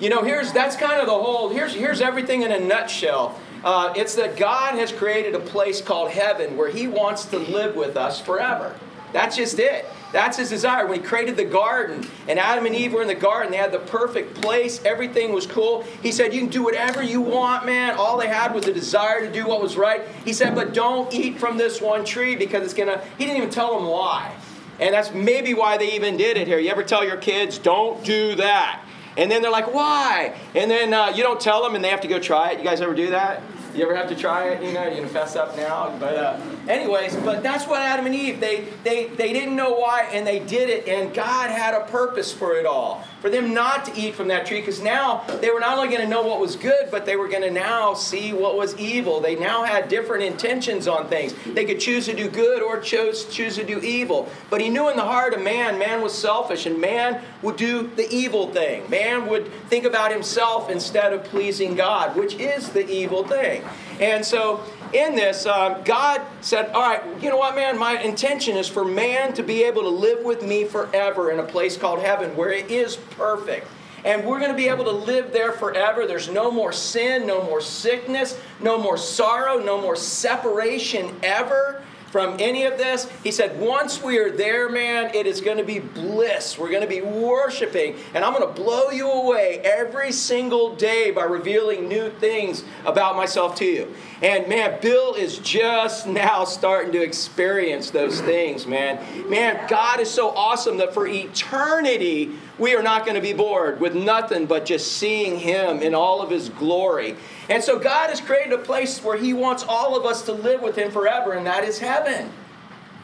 You know, here's that's kind of the whole. Here's here's everything in a nutshell. Uh, it's that God has created a place called heaven where He wants to live with us forever. That's just it. That's his desire. When he created the garden and Adam and Eve were in the garden, they had the perfect place. Everything was cool. He said, You can do whatever you want, man. All they had was the desire to do what was right. He said, But don't eat from this one tree because it's to. He didn't even tell them why. And that's maybe why they even did it here. You ever tell your kids, Don't do that? And then they're like, Why? And then uh, you don't tell them and they have to go try it. You guys ever do that? You ever have to try it? You know, gonna fess up now. But uh, anyways, but that's what Adam and Eve they they they didn't know why and they did it, and God had a purpose for it all for them not to eat from that tree because now they were not only going to know what was good, but they were going to now see what was evil. They now had different intentions on things. They could choose to do good or chose, choose to do evil. But he knew in the heart of man, man was selfish, and man would do the evil thing. Man would think about himself instead of pleasing God, which is the evil thing. And so in this, um, God said, All right, you know what, man? My intention is for man to be able to live with me forever in a place called heaven where it is perfect. And we're going to be able to live there forever. There's no more sin, no more sickness, no more sorrow, no more separation ever from any of this. He said, once we are there, man, it is going to be bliss. We're going to be worshiping, and I'm going to blow you away every single day by revealing new things about myself to you. And man, Bill is just now starting to experience those things, man. Man, God is so awesome that for eternity, we are not going to be bored with nothing but just seeing Him in all of His glory. And so God has created a place where He wants all of us to live with Him forever, and that is heaven.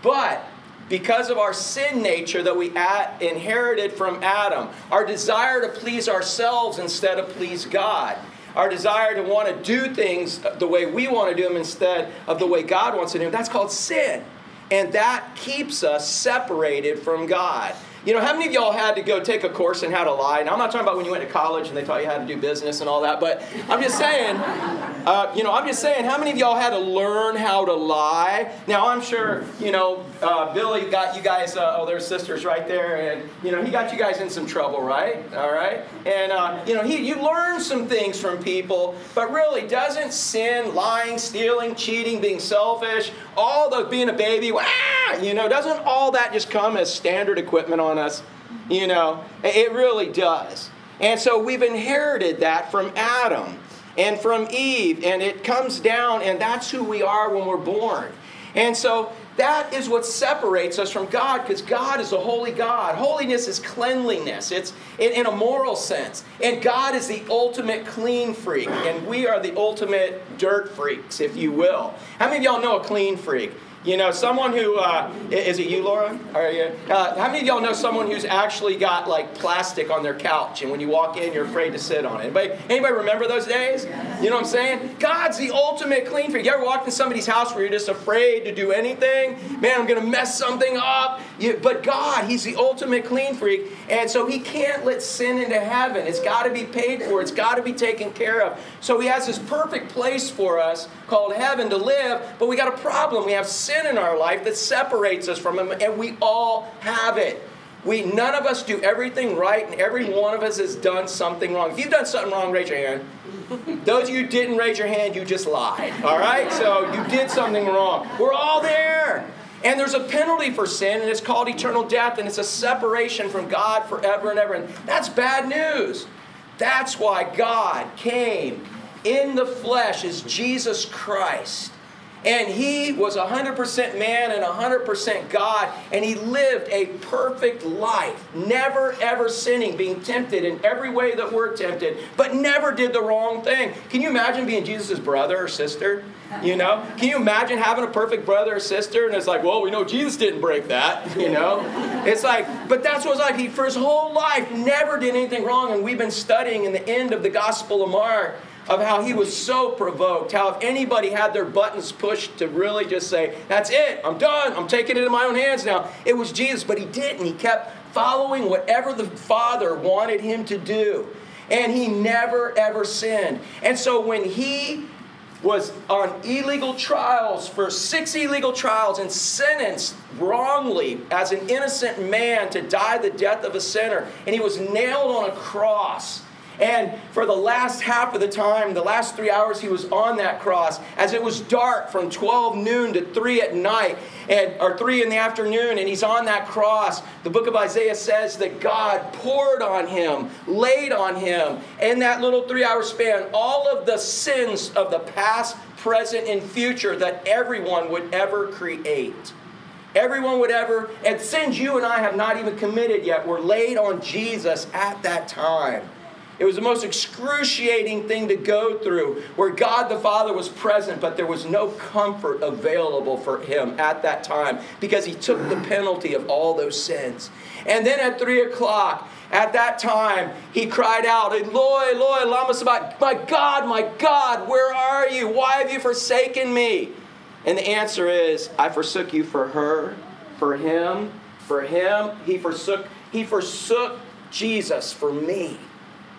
But because of our sin nature that we inherited from Adam, our desire to please ourselves instead of please God, our desire to want to do things the way we want to do them instead of the way God wants to do them, that's called sin. And that keeps us separated from God. You know, how many of y'all had to go take a course in how to lie? Now, I'm not talking about when you went to college and they taught you how to do business and all that, but I'm just saying, uh, you know, I'm just saying, how many of y'all had to learn how to lie? Now, I'm sure, you know, uh, Billy got you guys, uh, oh, there's sisters right there, and, you know, he got you guys in some trouble, right? All right? And, uh, you know, he, you learn some things from people, but really, doesn't sin, lying, stealing, cheating, being selfish, all the being a baby, you know, doesn't all that just come as standard equipment on us? You know, it really does. And so we've inherited that from Adam and from Eve, and it comes down, and that's who we are when we're born. And so that is what separates us from God because God is a holy God. Holiness is cleanliness, it's in, in, a moral sense. And God is the ultimate clean freak, and we are the ultimate dirt freaks, if you will. How many of y'all know a clean freak? You know, someone who uh, is it you, Laura? Are you? Uh, how many of y'all know someone who's actually got like plastic on their couch, and when you walk in, you're afraid to sit on it? Anybody, anybody remember those days? You know what I'm saying? God's the ultimate clean freak. You ever walked in somebody's house where you're just afraid to do anything? Man, I'm gonna mess something up. You, but God, He's the ultimate clean freak, and so He can't let sin into heaven. It's got to be paid for. It's got to be taken care of. So He has this perfect place for us called heaven to live. But we got a problem. We have sin sin in our life that separates us from Him, and we all have it. We none of us do everything right, and every one of us has done something wrong. If you've done something wrong, raise your hand. Those of you didn't raise your hand, you just lied. All right? So you did something wrong. We're all there. And there's a penalty for sin, and it's called eternal death, and it's a separation from God forever and ever. And that's bad news. That's why God came in the flesh as Jesus Christ and he was 100% man and 100% God, and he lived a perfect life, never ever sinning, being tempted in every way that we're tempted, but never did the wrong thing. Can you imagine being Jesus' brother or sister? You know? Can you imagine having a perfect brother or sister? And it's like, well, we know Jesus didn't break that, you know? It's like, but that's what it's like. He, for his whole life, never did anything wrong, and we've been studying in the end of the Gospel of Mark of how he was so provoked, how if anybody had their buttons pushed to really just say, That's it, I'm done, I'm taking it in my own hands now, it was Jesus, but he didn't. He kept following whatever the Father wanted him to do. And he never, ever sinned. And so when he was on illegal trials for six illegal trials and sentenced wrongly as an innocent man to die the death of a sinner, and he was nailed on a cross And for the last half of the time, the last three hours he was on that cross, as it was dark from 12 noon to 3 at night, and, or 3 in the afternoon, and he's on that cross, the book of Isaiah says that God poured on him, laid on him, in that little three hour span, all of the sins of the past, present, and future that everyone would ever create. Everyone would ever, and sins you and I have not even committed yet, were laid on Jesus at that time. It was the most excruciating thing to go through where God the Father was present, but there was no comfort available for him at that time because he took the penalty of all those sins. And then at three o'clock, at that time, he cried out, Eloi, Eloi, lama sabachthani, my God, my God, where are you? Why have you forsaken me? And the answer is, I forsook you for her, for him, for him. He forsook, he forsook Jesus for me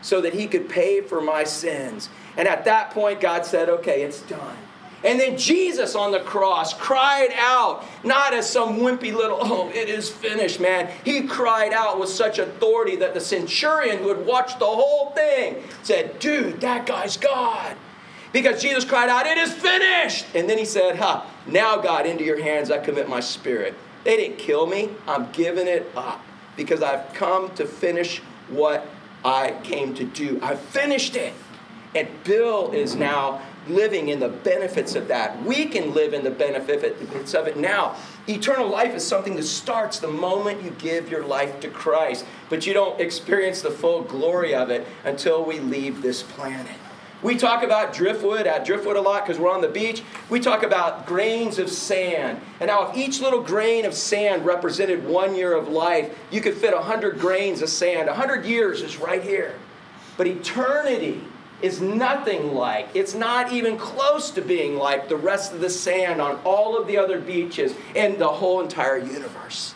so that he could pay for my sins. And at that point, God said, okay, it's done. And then Jesus on the cross cried out, not as some wimpy little, oh, it is finished, man. He cried out with such authority that the centurion who had watched the whole thing said, dude, that guy's God. Because Jesus cried out, it is finished. And then he said, ha, now, God, into your hands I commit my spirit. They didn't kill me, I'm giving it up because I've come to finish what I came to do. I finished it. And Bill is now living in the benefits of that. We can live in the benefits of it now. Eternal life is something that starts the moment you give your life to Christ, but you don't experience the full glory of it until we leave this planet. We talk about driftwood at driftwood a lot because we're on the beach. We talk about grains of sand. And now, if each little grain of sand represented one year of life, you could fit 100 grains of sand. 100 years is right here. But eternity is nothing like, it's not even close to being like the rest of the sand on all of the other beaches in the whole entire universe.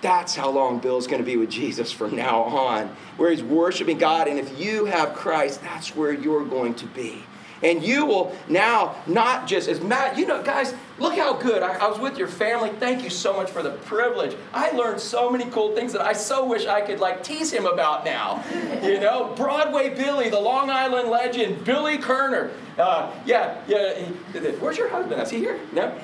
That's how long Bill's going to be with Jesus from now on, where he's worshiping God. And if you have Christ, that's where you're going to be. And you will now not just as Matt, you know, guys, look how good. I, I, was with your family. Thank you so much for the privilege. I learned so many cool things that I so wish I could like tease him about now. You know, Broadway Billy, the Long Island legend, Billy Kerner. Uh, yeah, yeah. Where's your husband? Is he here? No?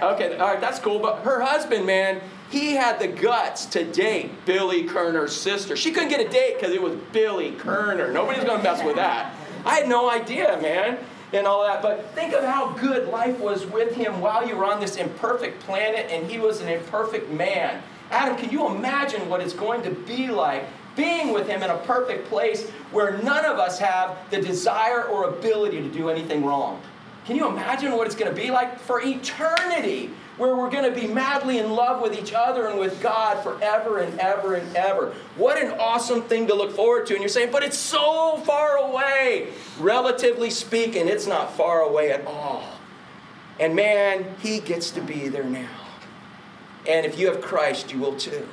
Okay, all right, that's cool. But her husband, man, he had the guts to date Billy Kerner's sister. She couldn't get a date because it was Billy Kerner. Nobody's going to mess with that. I had no idea, man, and all that. But think of how good life was with him while you were on this imperfect planet and he was an imperfect man. Adam, can you imagine what it's going to be like being with him in a perfect place where none of us have the desire or ability to do anything wrong? Can you imagine what it's going to be like for eternity? Where we're going to be madly in love with each other and with God forever and ever and ever. What an awesome thing to look forward to. And you're saying, but it's so far away. Relatively speaking, it's not far away at all. And man, He gets to be there now. And if you have Christ, you will too.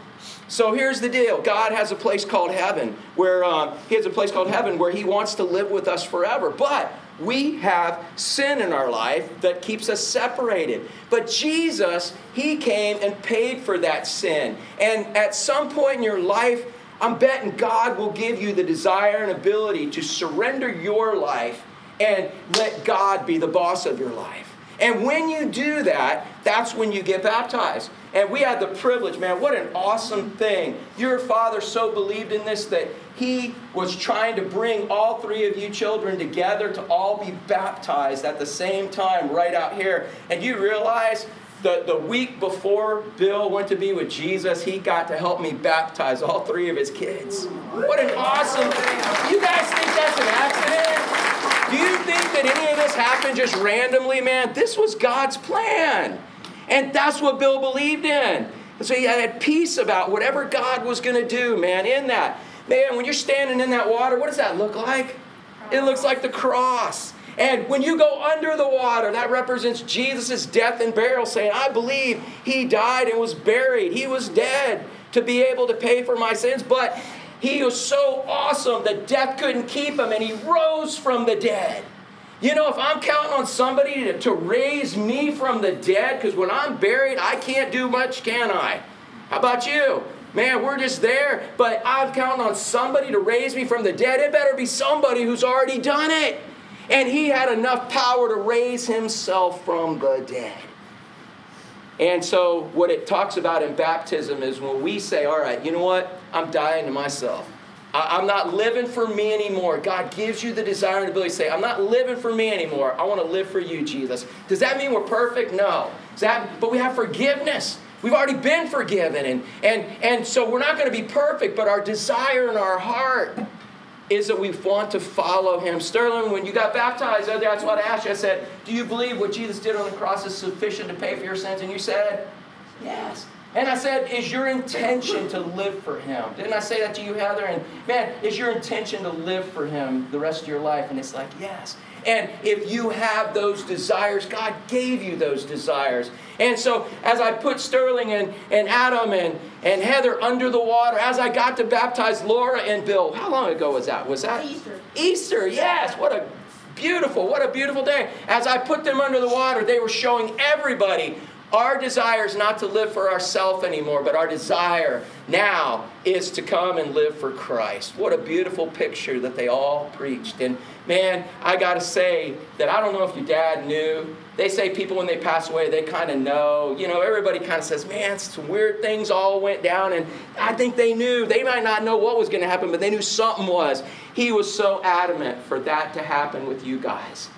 So here's the deal God has a place called heaven where uh, He has a place called heaven where He wants to live with us forever. But we have sin in our life that keeps us separated. But Jesus, He came and paid for that sin. And at some point in your life, I'm betting God will give you the desire and ability to surrender your life and let God be the boss of your life. And when you do that, that's when you get baptized. And we had the privilege, man, what an awesome thing. Your father so believed in this that he was trying to bring all three of you children together to all be baptized at the same time right out here. And you realize the, the week before Bill went to be with Jesus, he got to help me baptize all three of his kids. What an awesome thing. You guys think that's an accident? Do you think that any of this happened just randomly, man? This was God's plan. And that's what Bill believed in. And so he had peace about whatever God was going to do, man, in that. Man, when you're standing in that water, what does that look like? It looks like the cross. And when you go under the water, that represents Jesus' death and burial, saying, I believe he died and was buried. He was dead to be able to pay for my sins, but he was so awesome that death couldn't keep him, and he rose from the dead. You know, if I'm counting on somebody to, to raise me from the dead, because when I'm buried, I can't do much, can I? How about you? Man, we're just there, but I'm counting on somebody to raise me from the dead. It better be somebody who's already done it. And he had enough power to raise himself from the dead. And so, what it talks about in baptism is when we say, All right, you know what? I'm dying to myself. I'm not living for me anymore. God gives you the desire and ability to say, I'm not living for me anymore. I want to live for you, Jesus. Does that mean we're perfect? No. Does that, but we have forgiveness. We've already been forgiven. And, and, and so we're not going to be perfect, but our desire in our heart is that we want to follow him. Sterling, when you got baptized, oh, that's what I asked you. I said, Do you believe what Jesus did on the cross is sufficient to pay for your sins? And you said, Yes. And I said, Is your intention to live for him? Didn't I say that to you, Heather? And man, is your intention to live for him the rest of your life? And it's like, Yes. And if you have those desires, God gave you those desires. And so, as I put Sterling and, and Adam and, and Heather under the water, as I got to baptize Laura and Bill, how long ago was that? Was that Easter? Easter, yes. What a beautiful, what a beautiful day. As I put them under the water, they were showing everybody our desire is not to live for ourselves anymore, but our desire now is to come and live for Christ. What a beautiful picture that they all preached. And man, I got to say that I don't know if your dad knew. They say people when they pass away, they kind of know. You know, everybody kind of says, man, some weird things all went down. And I think they knew. They might not know what was going to happen, but they knew something was. He was so adamant for that to happen with you guys.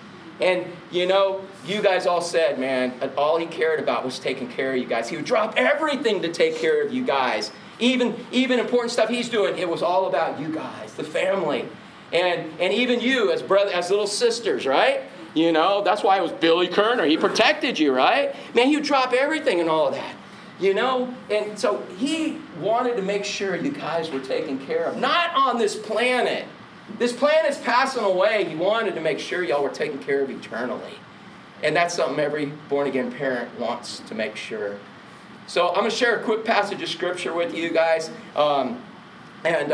And you know, you guys all said, man, all he cared about was taking care of you guys. He would drop everything to take care of you guys. Even, even important stuff he's doing, it was all about you guys, the family. And, and even you as brother, as little sisters, right? You know, that's why it was Billy Kerner. He protected you, right? Man, he would drop everything and all of that. You know? And so he wanted to make sure you guys were taken care of. Not on this planet this plan is passing away. He wanted to make sure y'all were taken care of eternally. And that's something every born again parent wants to make sure. So I'm going to share a quick passage of scripture with you guys. Um, and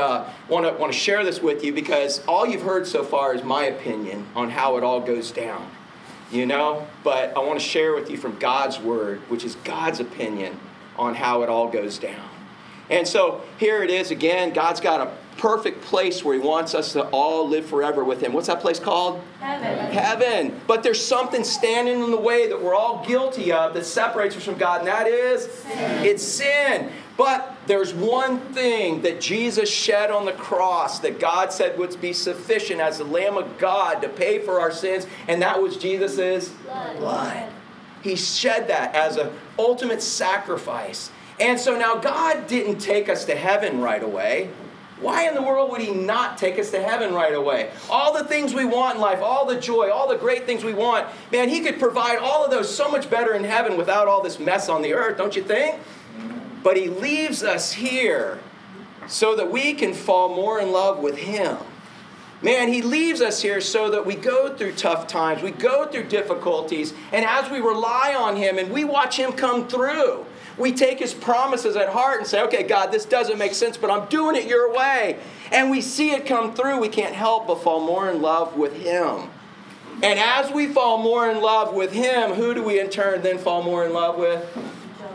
want to want to share this with you because all you've heard so far is my opinion on how it all goes down, you know. But I want to share with you from God's word, which is God's opinion on how it all goes down. And so here it is again. God's got a perfect place where He wants us to all live forever with Him. What's that place called? Heaven. Heaven. But there's something standing in the way that we're all guilty of that separates us from God, and that is sin. it's sin. But there's one thing that Jesus shed on the cross that God said would be sufficient as the Lamb of God to pay for our sins, and that was Jesus' Blood. blood. He shed that as an ultimate sacrifice. And so now God didn't take us to heaven right away. Why in the world would He not take us to heaven right away? All the things we want in life, all the joy, all the great things we want, man, He could provide all of those so much better in heaven without all this mess on the earth, don't you think? But He leaves us here so that we can fall more in love with Him. Man, He leaves us here so that we go through tough times, we go through difficulties, and as we rely on Him and we watch Him come through, we take his promises at heart and say, okay, God, this doesn't make sense, but I'm doing it your way. And we see it come through. We can't help but fall more in love with him. And as we fall more in love with him, who do we in turn then fall more in love with?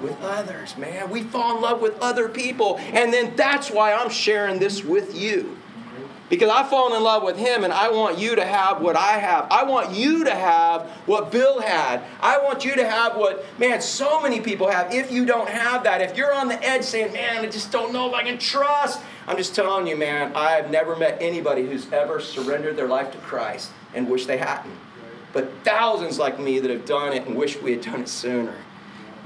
With others, man. We fall in love with other people. And then that's why I'm sharing this with you. Because I've fallen in love with him and I want you to have what I have. I want you to have what Bill had. I want you to have what, man, so many people have. If you don't have that, if you're on the edge saying, man, I just don't know if I can trust, I'm just telling you, man, I've never met anybody who's ever surrendered their life to Christ and wish they hadn't. But thousands like me that have done it and wish we had done it sooner.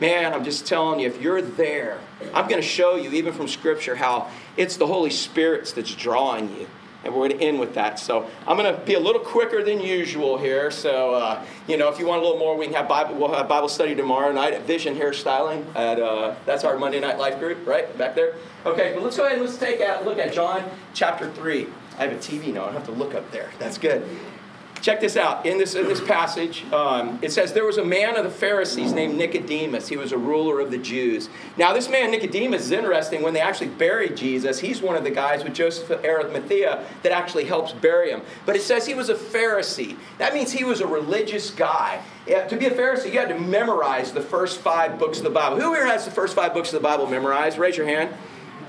Man, I'm just telling you, if you're there, I'm going to show you, even from Scripture, how it's the Holy Spirit that's drawing you and we're going to end with that. So I'm going to be a little quicker than usual here. So uh, you know, if you want a little more, we can have Bible. We'll have Bible study tomorrow night at Vision Hairstyling. At uh, that's our Monday night life group, right back there. Okay, but let's go ahead and let's take a look at John chapter three. I have a TV now. I don't have to look up there. That's good. Check this out. In this, in this passage, um, it says, There was a man of the Pharisees named Nicodemus. He was a ruler of the Jews. Now, this man, Nicodemus, is interesting. When they actually buried Jesus, he's one of the guys with Joseph of Arimathea that actually helps bury him. But it says he was a Pharisee. That means he was a religious guy. Yeah, to be a Pharisee, you had to memorize the first five books of the Bible. Who here has the first five books of the Bible memorized? Raise your hand.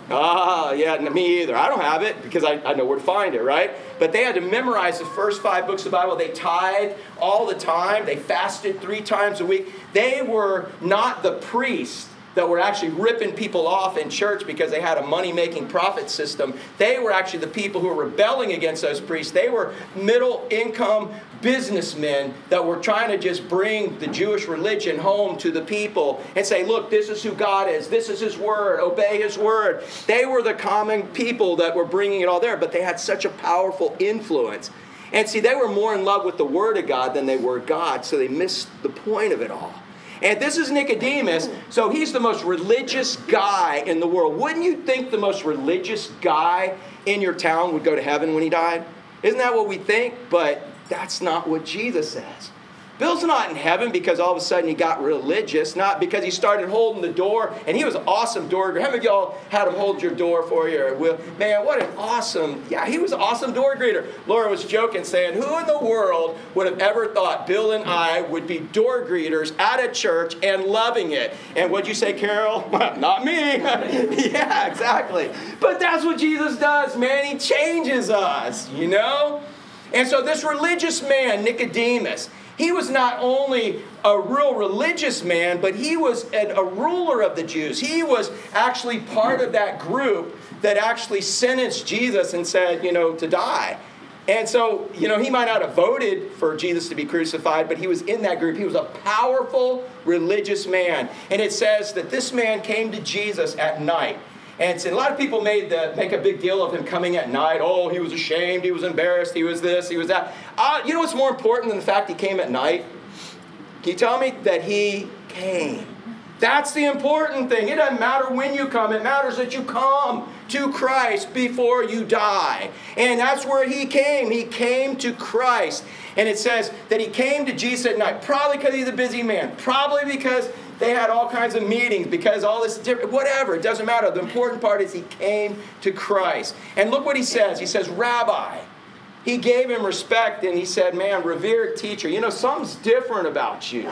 Ah, yeah, me either. I don't have it because I, I know where to find it, right? But they had to memorize the first five books of the Bible. They tithed all the time. They fasted three times a week. They were not the priests that were actually ripping people off in church because they had a money making profit system. They were actually the people who were rebelling against those priests. They were middle income businessmen that were trying to just bring the Jewish religion home to the people and say, look, this is who God is, this is His Word, obey His Word. They were the common people that were bringing it all there, but they had such a powerful influence. And see, they were more in love with the Word of God than they were God, so they missed the point of it all. And this is Nicodemus, so he's the most religious guy in the world. Wouldn't you think the most religious guy in your town would go to heaven when he died? Isn't that what we think? But that's not what Jesus says. Bill's not in heaven because all of a sudden he got religious, not because he started holding the door, and he was an awesome door greeter. How many of y'all had him hold your door for you? Or, man, what an awesome, yeah, he was an awesome door greeter. Laura was joking, saying, Who in the world would have ever thought Bill and I would be door greeters at a church and loving it? And what'd you say, Carol? not me. yeah, exactly. But that's what Jesus does, man. He changes us, you know? And so this religious man, Nicodemus, he was not only a real religious man, but he was a, ruler of the Jews. He was actually part of that group that actually sentenced Jesus and said, you know, to die. And so, you know, he might not have voted for Jesus to be crucified, but he was in that group. He was a powerful religious man. And it says that this man came to Jesus at night. And a lot of people made the, make a big deal of him coming at night. Oh, he was ashamed, he was embarrassed, he was this, he was that. Uh, you know what's more important than the fact he came at night? Can you tell me that he came? That's the important thing. It doesn't matter when you come, it matters that you come to Christ before you die. And that's where he came. He came to Christ. And it says that he came to Jesus at night, probably because he's a busy man, probably because they had all kinds of meetings because all this different, whatever, it doesn't matter. The important part is he came to Christ. And look what he says. He says, Rabbi. He gave him respect and he said, Man, revered teacher, you know, something's different about you.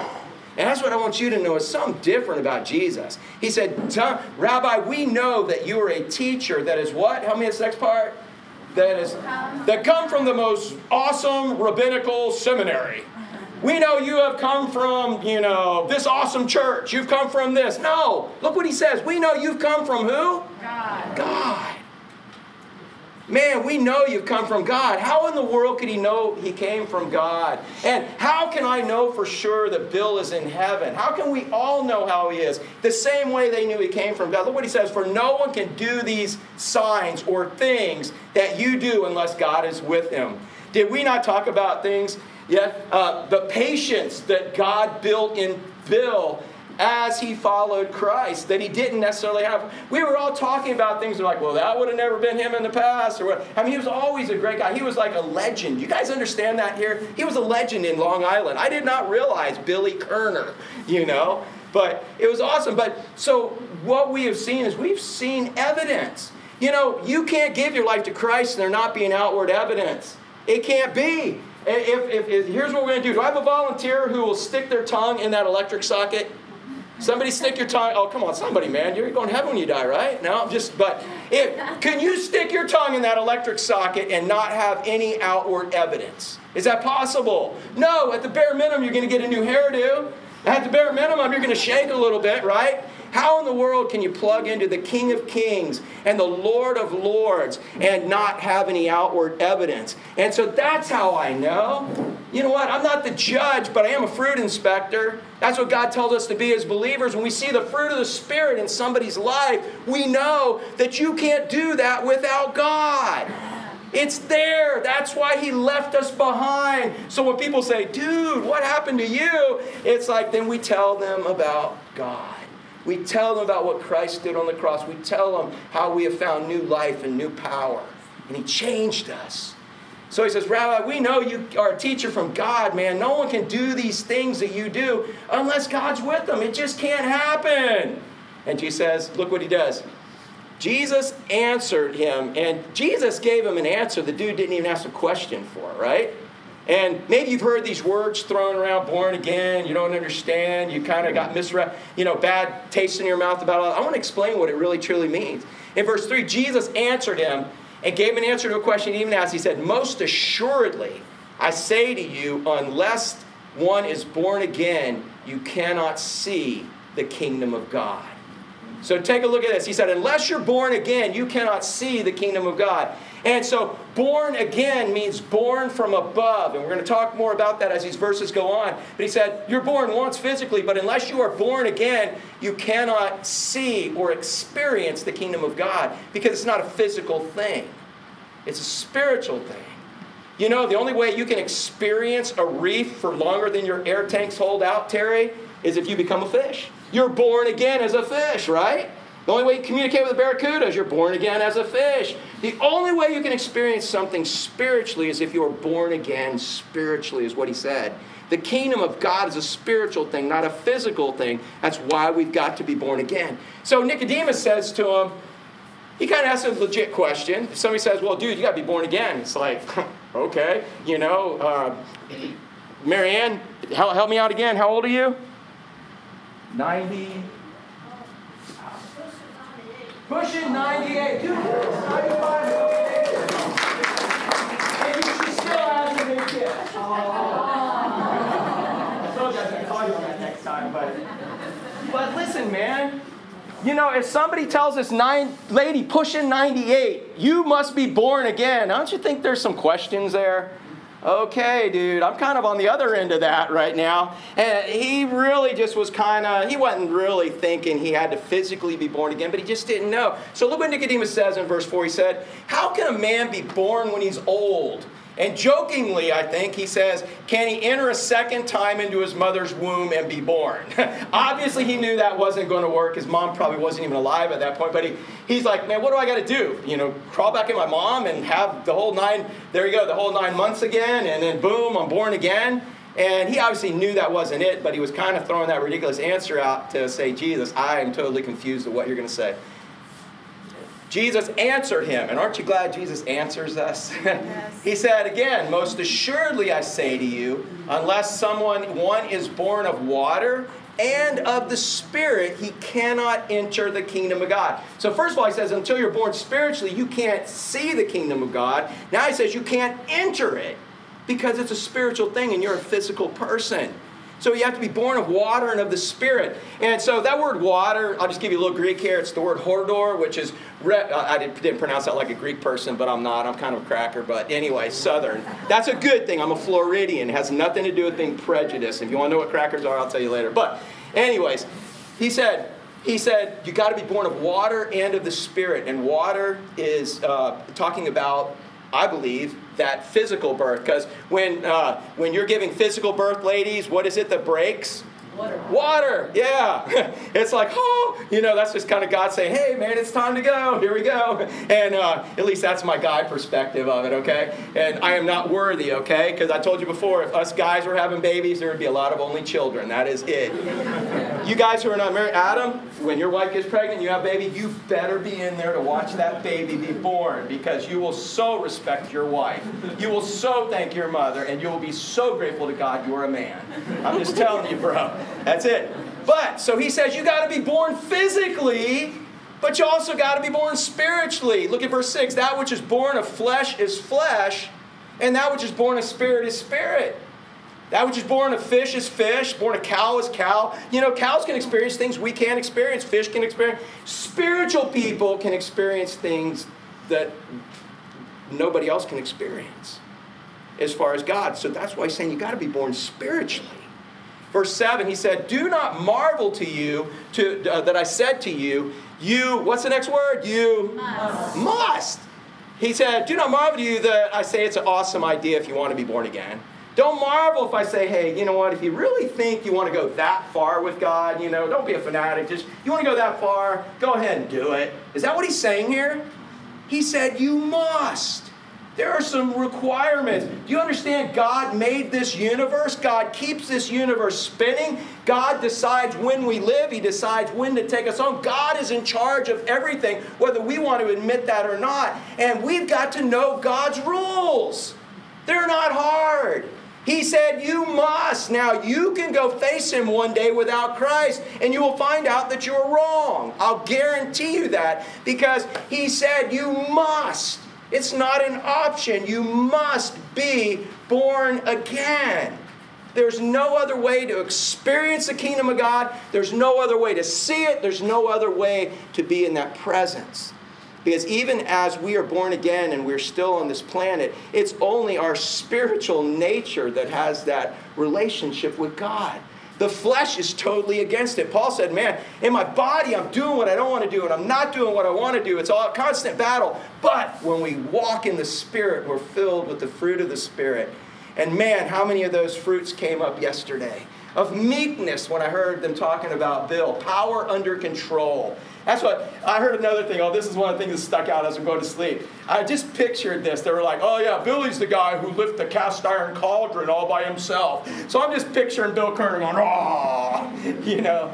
And that's what I want you to know is something different about Jesus. He said, Rabbi, we know that you are a teacher that is what? Help me this next part. That is that come from the most awesome rabbinical seminary. We know you have come from, you know, this awesome church. You've come from this. No. Look what he says. We know you've come from who? God. God. Man, we know you've come from God. How in the world could he know he came from God? And how can I know for sure that Bill is in heaven? How can we all know how he is? The same way they knew he came from God. Look what he says For no one can do these signs or things that you do unless God is with him. Did we not talk about things Yet uh, the patience that God built in Bill as he followed Christ that he didn't necessarily have. We were all talking about things like, well, that would have never been him in the past. Or what. I mean, he was always a great guy. He was like a legend. You guys understand that here? He was a legend in Long Island. I did not realize Billy Kerner, you know, but it was awesome. But so what we have seen is we've seen evidence. You know, you can't give your life to Christ and there not be an outward evidence. It can't be. If, if, if, here's what we're going to do. Do I have a volunteer who will stick their tongue in that electric socket? Somebody stick your tongue. Oh, come on, somebody, man. You're going to heaven when you die, right? No, just, but if, can you stick your tongue in that electric socket and not have any outward evidence? Is that possible? No, at the bare minimum, you're going to get a new hairdo. At the bare minimum, you're going to shake a little bit, right? How in the world can you plug into the King of Kings and the Lord of Lords and not have any outward evidence? And so that's how I know. You know what? I'm not the judge, but I am a fruit inspector. That's what God tells us to be as believers. When we see the fruit of the Spirit in somebody's life, we know that you can't do that without God. It's there. That's why he left us behind. So when people say, dude, what happened to you? It's like, then we tell them about God. We tell them about what Christ did on the cross. We tell them how we have found new life and new power. And He changed us. So he says, Rabbi, we know you are a teacher from God, man. No one can do these things that you do unless God's with them. It just can't happen. And Jesus says, look what he does. Jesus answered him, and Jesus gave him an answer the dude didn't even ask a question for, right? And maybe you've heard these words thrown around, born again, you don't understand, you kind of got misread, you know, bad taste in your mouth about it. I want to explain what it really truly means. In verse 3, Jesus answered him and gave an answer to a question he even asked. He said, Most assuredly, I say to you, unless one is born again, you cannot see the kingdom of God. So take a look at this. He said, Unless you're born again, you cannot see the kingdom of God. And so, born again means born from above. And we're going to talk more about that as these verses go on. But he said, You're born once physically, but unless you are born again, you cannot see or experience the kingdom of God because it's not a physical thing, it's a spiritual thing. You know, the only way you can experience a reef for longer than your air tanks hold out, Terry, is if you become a fish. You're born again as a fish, right? The only way you communicate with a barracuda is you're born again as a fish. The only way you can experience something spiritually is if you are born again spiritually, is what he said. The kingdom of God is a spiritual thing, not a physical thing. That's why we've got to be born again. So Nicodemus says to him, he kind of asks a legit question. Somebody says, Well, dude, you got to be born again. It's like, okay, you know, uh, Marianne, help, help me out again. How old are you? 90. Pushing 98. Dude, 95 And she still hasn't been kid. I told you I was going to call you on that next time, but, but listen, man. You know, if somebody tells this nine lady pushing 98, you must be born again. Don't you think there's some questions there? Okay, dude, I'm kind of on the other end of that right now. And he really just was kind of, he wasn't really thinking he had to physically be born again, but he just didn't know. So look what Nicodemus says in verse 4. He said, How can a man be born when he's old? And jokingly, I think, he says, Can he enter a second time into his mother's womb and be born? Obviously, he knew that wasn't going to work. His mom probably wasn't even alive at that point. But he, he's like, Man, what do I got to do? You know, crawl back in my mom and have the whole nine, there you go, the whole nine months again. And then boom, I'm born again. And he obviously knew that wasn't it, but he was kind of throwing that ridiculous answer out to say, Jesus, I am totally confused at what you're going to say. Jesus answered him. And aren't you glad Jesus answers us? Yes. he said again, Most assuredly I say to you, unless someone, one is born of water and of the Spirit, he cannot enter the kingdom of God. So, first of all, he says, until you're born spiritually, you can't see the kingdom of God. Now he says you can't enter it because it's a spiritual thing and you're a physical person. So you have to be born of water and of the Spirit. And so that word water, I'll just give you a little Greek here. It's the word hordor, which is, I didn't pronounce that like a Greek person, but I'm not. I'm kind of a cracker. But anyway, Southern. That's a good thing. I'm a Floridian. It has nothing to do with being prejudiced. If you want to know what crackers are, I'll tell you later. But anyways, he said, he said, you got to be born of water and of the Spirit. And water is uh, talking about I believe, that physical birth. Because when, uh, when you're giving physical birth, ladies, what is it that breaks? Water. Water, yeah. it's like, oh, you know, that's just kind of God saying, hey, man, it's time to go. Here we go. And uh, at least that's my guy perspective of it, okay? And I am not worthy, okay? Because I told you before, if us guys were having babies, there would be a lot of only children. That is it. you guys who are not married, Adam, when your wife gets pregnant, you have a baby, you better be in there to watch that baby be born because you will so respect your wife. You will so thank your mother, and you will be so grateful to God you are a man. I'm just telling you, bro. That's it. But, so he says, you got to be born physically, but you also got to be born spiritually. Look at verse 6. That which is born of flesh is flesh, and that which is born of spirit is spirit. That which is born of fish is fish, born of cow is cow. You know, cows can experience things we can't experience, fish can experience. Spiritual people can experience things that nobody else can experience as far as God. So that's why he's saying you got to be born spiritually. Verse 7, he said, Do not marvel to you to, uh, that I said to you, you, what's the next word? You must. must. He said, Do not marvel to you that I say it's an awesome idea if you want to be born again. Don't marvel if I say, hey, you know what, if you really think you want to go that far with God, you know, don't be a fanatic. Just, you want to go that far, go ahead and do it. Is that what he's saying here? He said, you must. There are some requirements. Do you understand? God made this universe. God keeps this universe spinning. God decides when we live. He decides when to take us home. God is in charge of everything, whether we want to admit that or not. And we've got to know God's rules. They're not hard. He said, You must. Now, you can go face him one day without Christ, and you will find out that you're wrong. I'll guarantee you that because he said, You must. It's not an option. You must be born again. There's no other way to experience the kingdom of God. There's no other way to see it. There's no other way to be in that presence. Because even as we are born again and we're still on this planet, it's only our spiritual nature that has that relationship with God. The flesh is totally against it. Paul said, Man, in my body, I'm doing what I don't want to do, and I'm not doing what I want to do. It's all a constant battle. But when we walk in the Spirit, we're filled with the fruit of the Spirit. And man, how many of those fruits came up yesterday? Of meekness when I heard them talking about Bill, power under control. That's what I heard another thing. Oh, this is one of the things that stuck out as I'm going to sleep. I just pictured this. They were like, oh, yeah, Billy's the guy who lifted the cast iron cauldron all by himself. So I'm just picturing Bill Kerner going, oh, you know.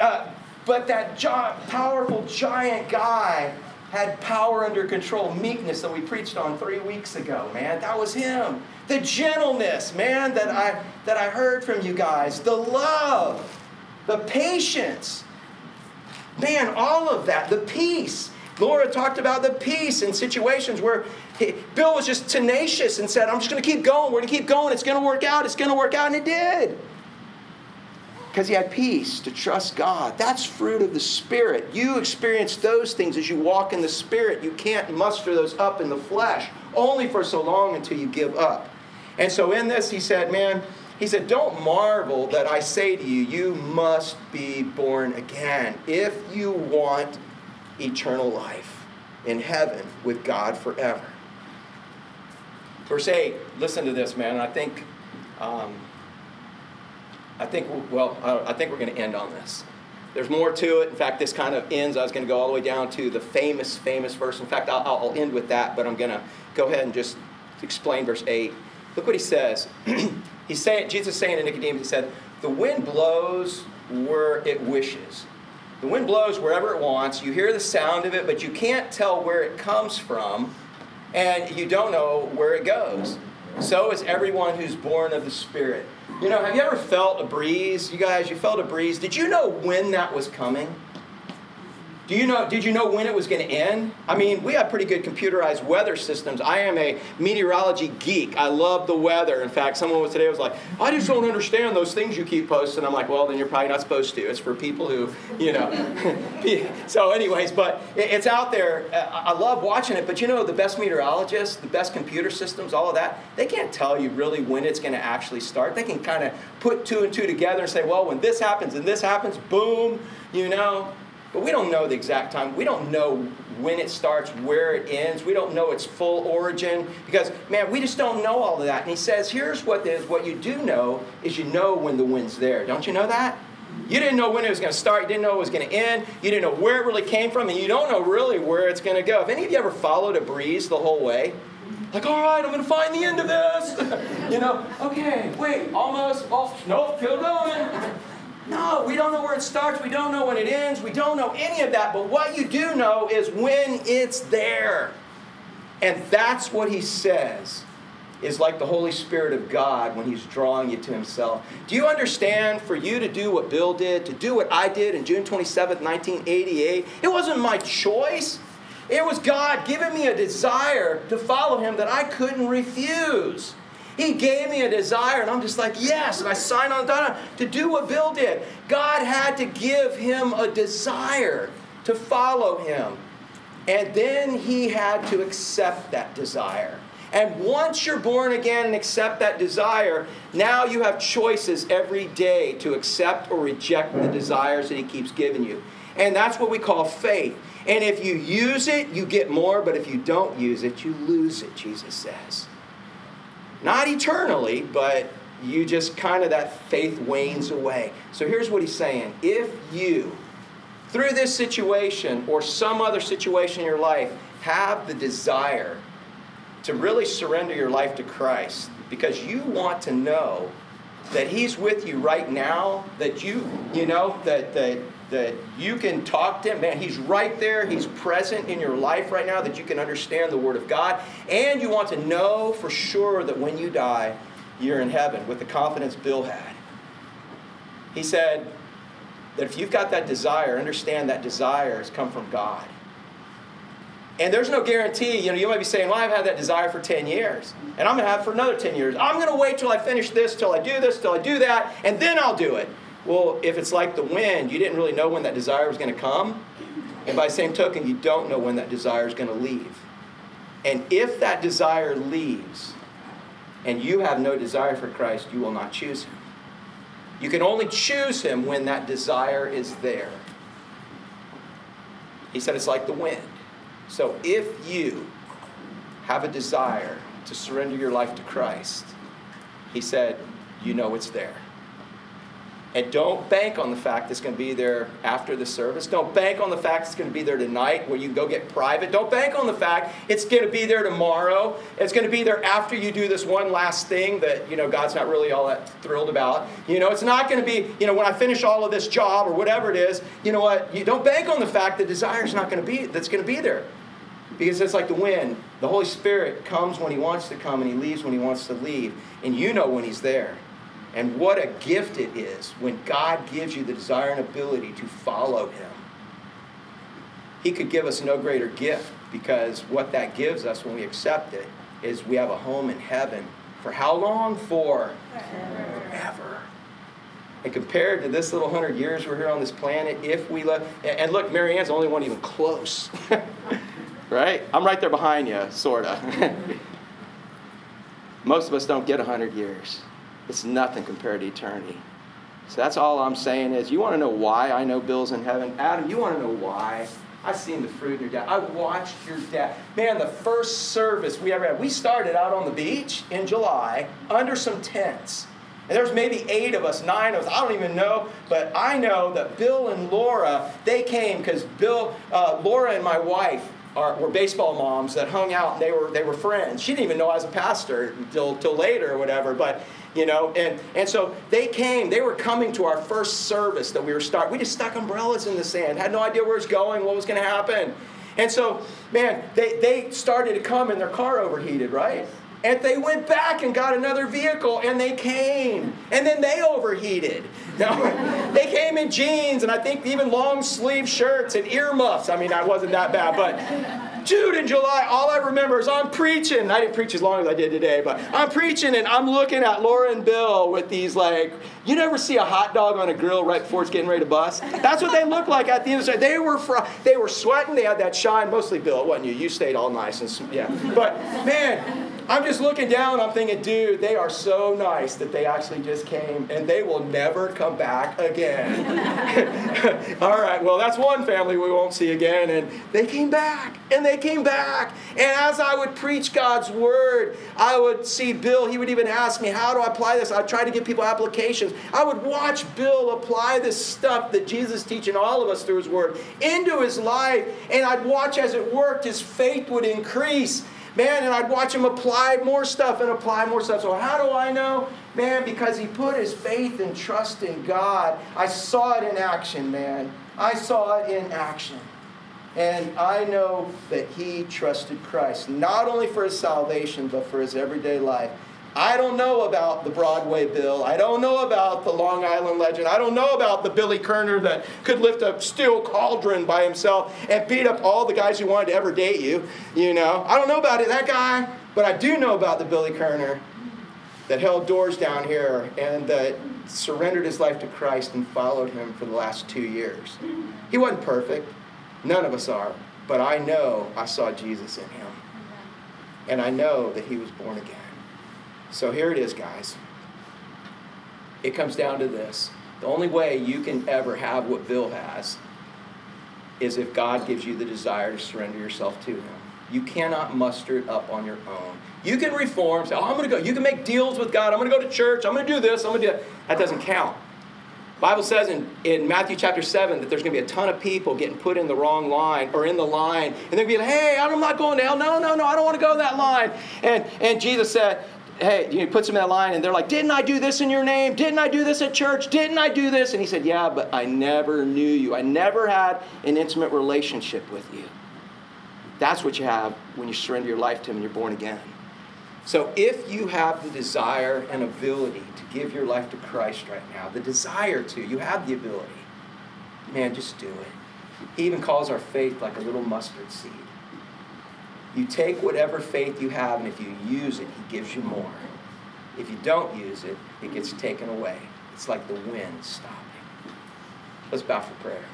Uh, but that gi- powerful giant guy had power under control, meekness that we preached on three weeks ago, man. That was him. The gentleness, man, that I that I heard from you guys. The love, the patience Man, all of that, the peace. Laura talked about the peace in situations where he, Bill was just tenacious and said, I'm just going to keep going. We're going to keep going. It's going to work out. It's going to work out. And it did. Because he had peace to trust God. That's fruit of the Spirit. You experience those things as you walk in the Spirit. You can't muster those up in the flesh, only for so long until you give up. And so in this, he said, Man, he said, Don't marvel that I say to you, you must be born again if you want eternal life in heaven with God forever. Verse 8, listen to this, man. I think, um, I think, well, I think we're going to end on this. There's more to it. In fact, this kind of ends. I was going to go all the way down to the famous, famous verse. In fact, I'll, I'll end with that, but I'm going to go ahead and just explain verse 8. Look what he says. He's saying, Jesus is saying to Nicodemus, he said, the wind blows where it wishes. The wind blows wherever it wants. You hear the sound of it, but you can't tell where it comes from, and you don't know where it goes. So is everyone who's born of the Spirit. You know, have you ever felt a breeze? You guys, you felt a breeze. Did you know when that was coming? Do you know, did you know when it was going to end? I mean, we have pretty good computerized weather systems. I am a meteorology geek. I love the weather. In fact, someone was today was like, I just don't understand those things you keep posting. I'm like, well, then you're probably not supposed to. It's for people who, you know. so, anyways, but it's out there. I love watching it. But you know, the best meteorologists, the best computer systems, all of that, they can't tell you really when it's going to actually start. They can kind of put two and two together and say, well, when this happens and this happens, boom, you know. But we don't know the exact time. We don't know when it starts, where it ends. We don't know its full origin because, man, we just don't know all of that. And he says, here's what is what you do know is you know when the wind's there. Don't you know that? You didn't know when it was going to start. You didn't know it was going to end. You didn't know where it really came from, and you don't know really where it's going to go. If any of you ever followed a breeze the whole way, like, all right, I'm going to find the end of this. you know, okay, wait, almost. Oh, nope, still going. No, we don't know where it starts. We don't know when it ends. We don't know any of that. But what you do know is when it's there. And that's what he says is like the Holy Spirit of God when he's drawing you to himself. Do you understand for you to do what Bill did, to do what I did in June 27th, 1988? It wasn't my choice. It was God giving me a desire to follow him that I couldn't refuse. He gave me a desire, and I'm just like, yes. And I signed on dotted to do what Bill did. God had to give him a desire to follow him. And then he had to accept that desire. And once you're born again and accept that desire, now you have choices every day to accept or reject the desires that he keeps giving you. And that's what we call faith. And if you use it, you get more, but if you don't use it, you lose it, Jesus says. Not eternally, but you just kind of that faith wanes away. So here's what he's saying if you, through this situation or some other situation in your life, have the desire to really surrender your life to Christ because you want to know that he's with you right now that you you know that that that you can talk to him. Man, he's right there. He's present in your life right now that you can understand the Word of God. And you want to know for sure that when you die, you're in heaven with the confidence Bill had. He said that if you've got that desire, understand that desire has come from God. And there's no guarantee, you know, you might be saying, well, I've had that desire for 10 years, and I'm going to have it for another 10 years. I'm going to wait till I finish this, till I do this, till I do that, and then I'll do it. Well, if it's like the wind, you didn't really know when that desire was going to come. And by the same token, you don't know when that desire is going to leave. And if that desire leaves and you have no desire for Christ, you will not choose him. You can only choose him when that desire is there. He said it's like the wind. So if you have a desire to surrender your life to Christ, he said, you know it's there. And don't bank on the fact it's going to be there after the service. Don't bank on the fact it's going to be there tonight where you go get private. Don't bank on the fact it's going to be there tomorrow. It's going to be there after you do this one last thing that, you know, God's not really all that thrilled about. You know, it's not going to be, you know, when I finish all of this job or whatever it is, you know what? You don't bank on the fact that desire is not going to be that's going to be there. Because it's like the wind. The Holy Spirit comes when he wants to come and he leaves when he wants to leave. And you know when he's there. And what a gift it is when God gives you the desire and ability to follow Him. He could give us no greater gift because what that gives us when we accept it is we have a home in heaven. For how long? For forever. And compared to this little hundred years we're here on this planet, if we let, and look, Marianne's the only one even close. right? I'm right there behind you, sort of. Most of us don't get 100 years. It's nothing compared to eternity. So that's all I'm saying is you want to know why I know Bill's in heaven? Adam, you want to know why? I've seen the fruit in your dad. I watched your dad. Man, the first service we ever had, we started out on the beach in July under some tents. And there's maybe eight of us, nine of us, I don't even know, but I know that Bill and Laura, they came because Bill, uh, Laura and my wife are, were baseball moms that hung out. And they were, they were friends. She didn't even know I was a pastor until, till later or whatever, but you know and and so they came. They were coming to our first service that we were starting we just stuck umbrellas in the sand had no idea where it was going what was going to happen. And so man they they started to come and their car overheated right and they went back and got another vehicle and they came and then they overheated they came in jeans and i think even long sleeve shirts and earmuffs i mean i wasn't that bad but Dude, in July, all I remember is I'm preaching. I didn't preach as long as I did today, but I'm preaching and I'm looking at Laura and Bill with these like, you never see a hot dog on a grill right before it's getting ready to bust? That's what they look like at the end of the. They were fr- they were sweating. They had that shine. Mostly Bill, wasn't you. You stayed all nice and yeah. But man, I'm just looking down, I'm thinking, dude, they are so nice that they actually just came and they will never come back again. All right, well, that's one family we won't see again. And they came back and they came back. And as I would preach God's word, I would see Bill, he would even ask me, How do I apply this? I'd try to give people applications. I would watch Bill apply this stuff that Jesus is teaching all of us through his word into his life. And I'd watch as it worked, his faith would increase Man, and I'd watch him apply more stuff and apply more stuff. So, how do I know? Man, because he put his faith and trust in God. I saw it in action, man. I saw it in action. And I know that he trusted Christ, not only for his salvation, but for his everyday life. I don't know about the Broadway Bill. I don't know about the Long Island legend. I don't know about the Billy Kerner that could lift a steel cauldron by himself and beat up all the guys who wanted to ever date you. You know, I don't know about it, that guy, but I do know about the Billy Kerner that held doors down here and that surrendered his life to Christ and followed him for the last two years. He wasn't perfect. None of us are. But I know I saw Jesus in him. And I know that he was born again. So here it is, guys. It comes down to this. The only way you can ever have what Bill has is if God gives you the desire to surrender yourself to Him. You cannot muster it up on your own. You can reform, say, oh, I'm going to go. You can make deals with God. I'm going to go to church. I'm going to do this. I'm going to do that. That doesn't count. Bible says in, in Matthew chapter 7 that there's going to be a ton of people getting put in the wrong line or in the line. And they're going to be like, hey, I'm not going to hell. No, no, no, I don't want to go that line. And, and Jesus said, hey, he puts them in that line, and they're like, Didn't I do this in your name? Didn't I do this at church? Didn't I do this? And he said, Yeah, but I never knew you. I never had an intimate relationship with you. That's what you have when you surrender your life to him and you're born again. So if you have the desire and ability to give your life to Christ right now, the desire to, you have the ability, man, just do it. He even calls our faith like a little mustard seed. You take whatever faith you have, and if you use it, He gives you more. If you don't use it, it gets taken away. It's like the wind stopping. Let's bow for prayer.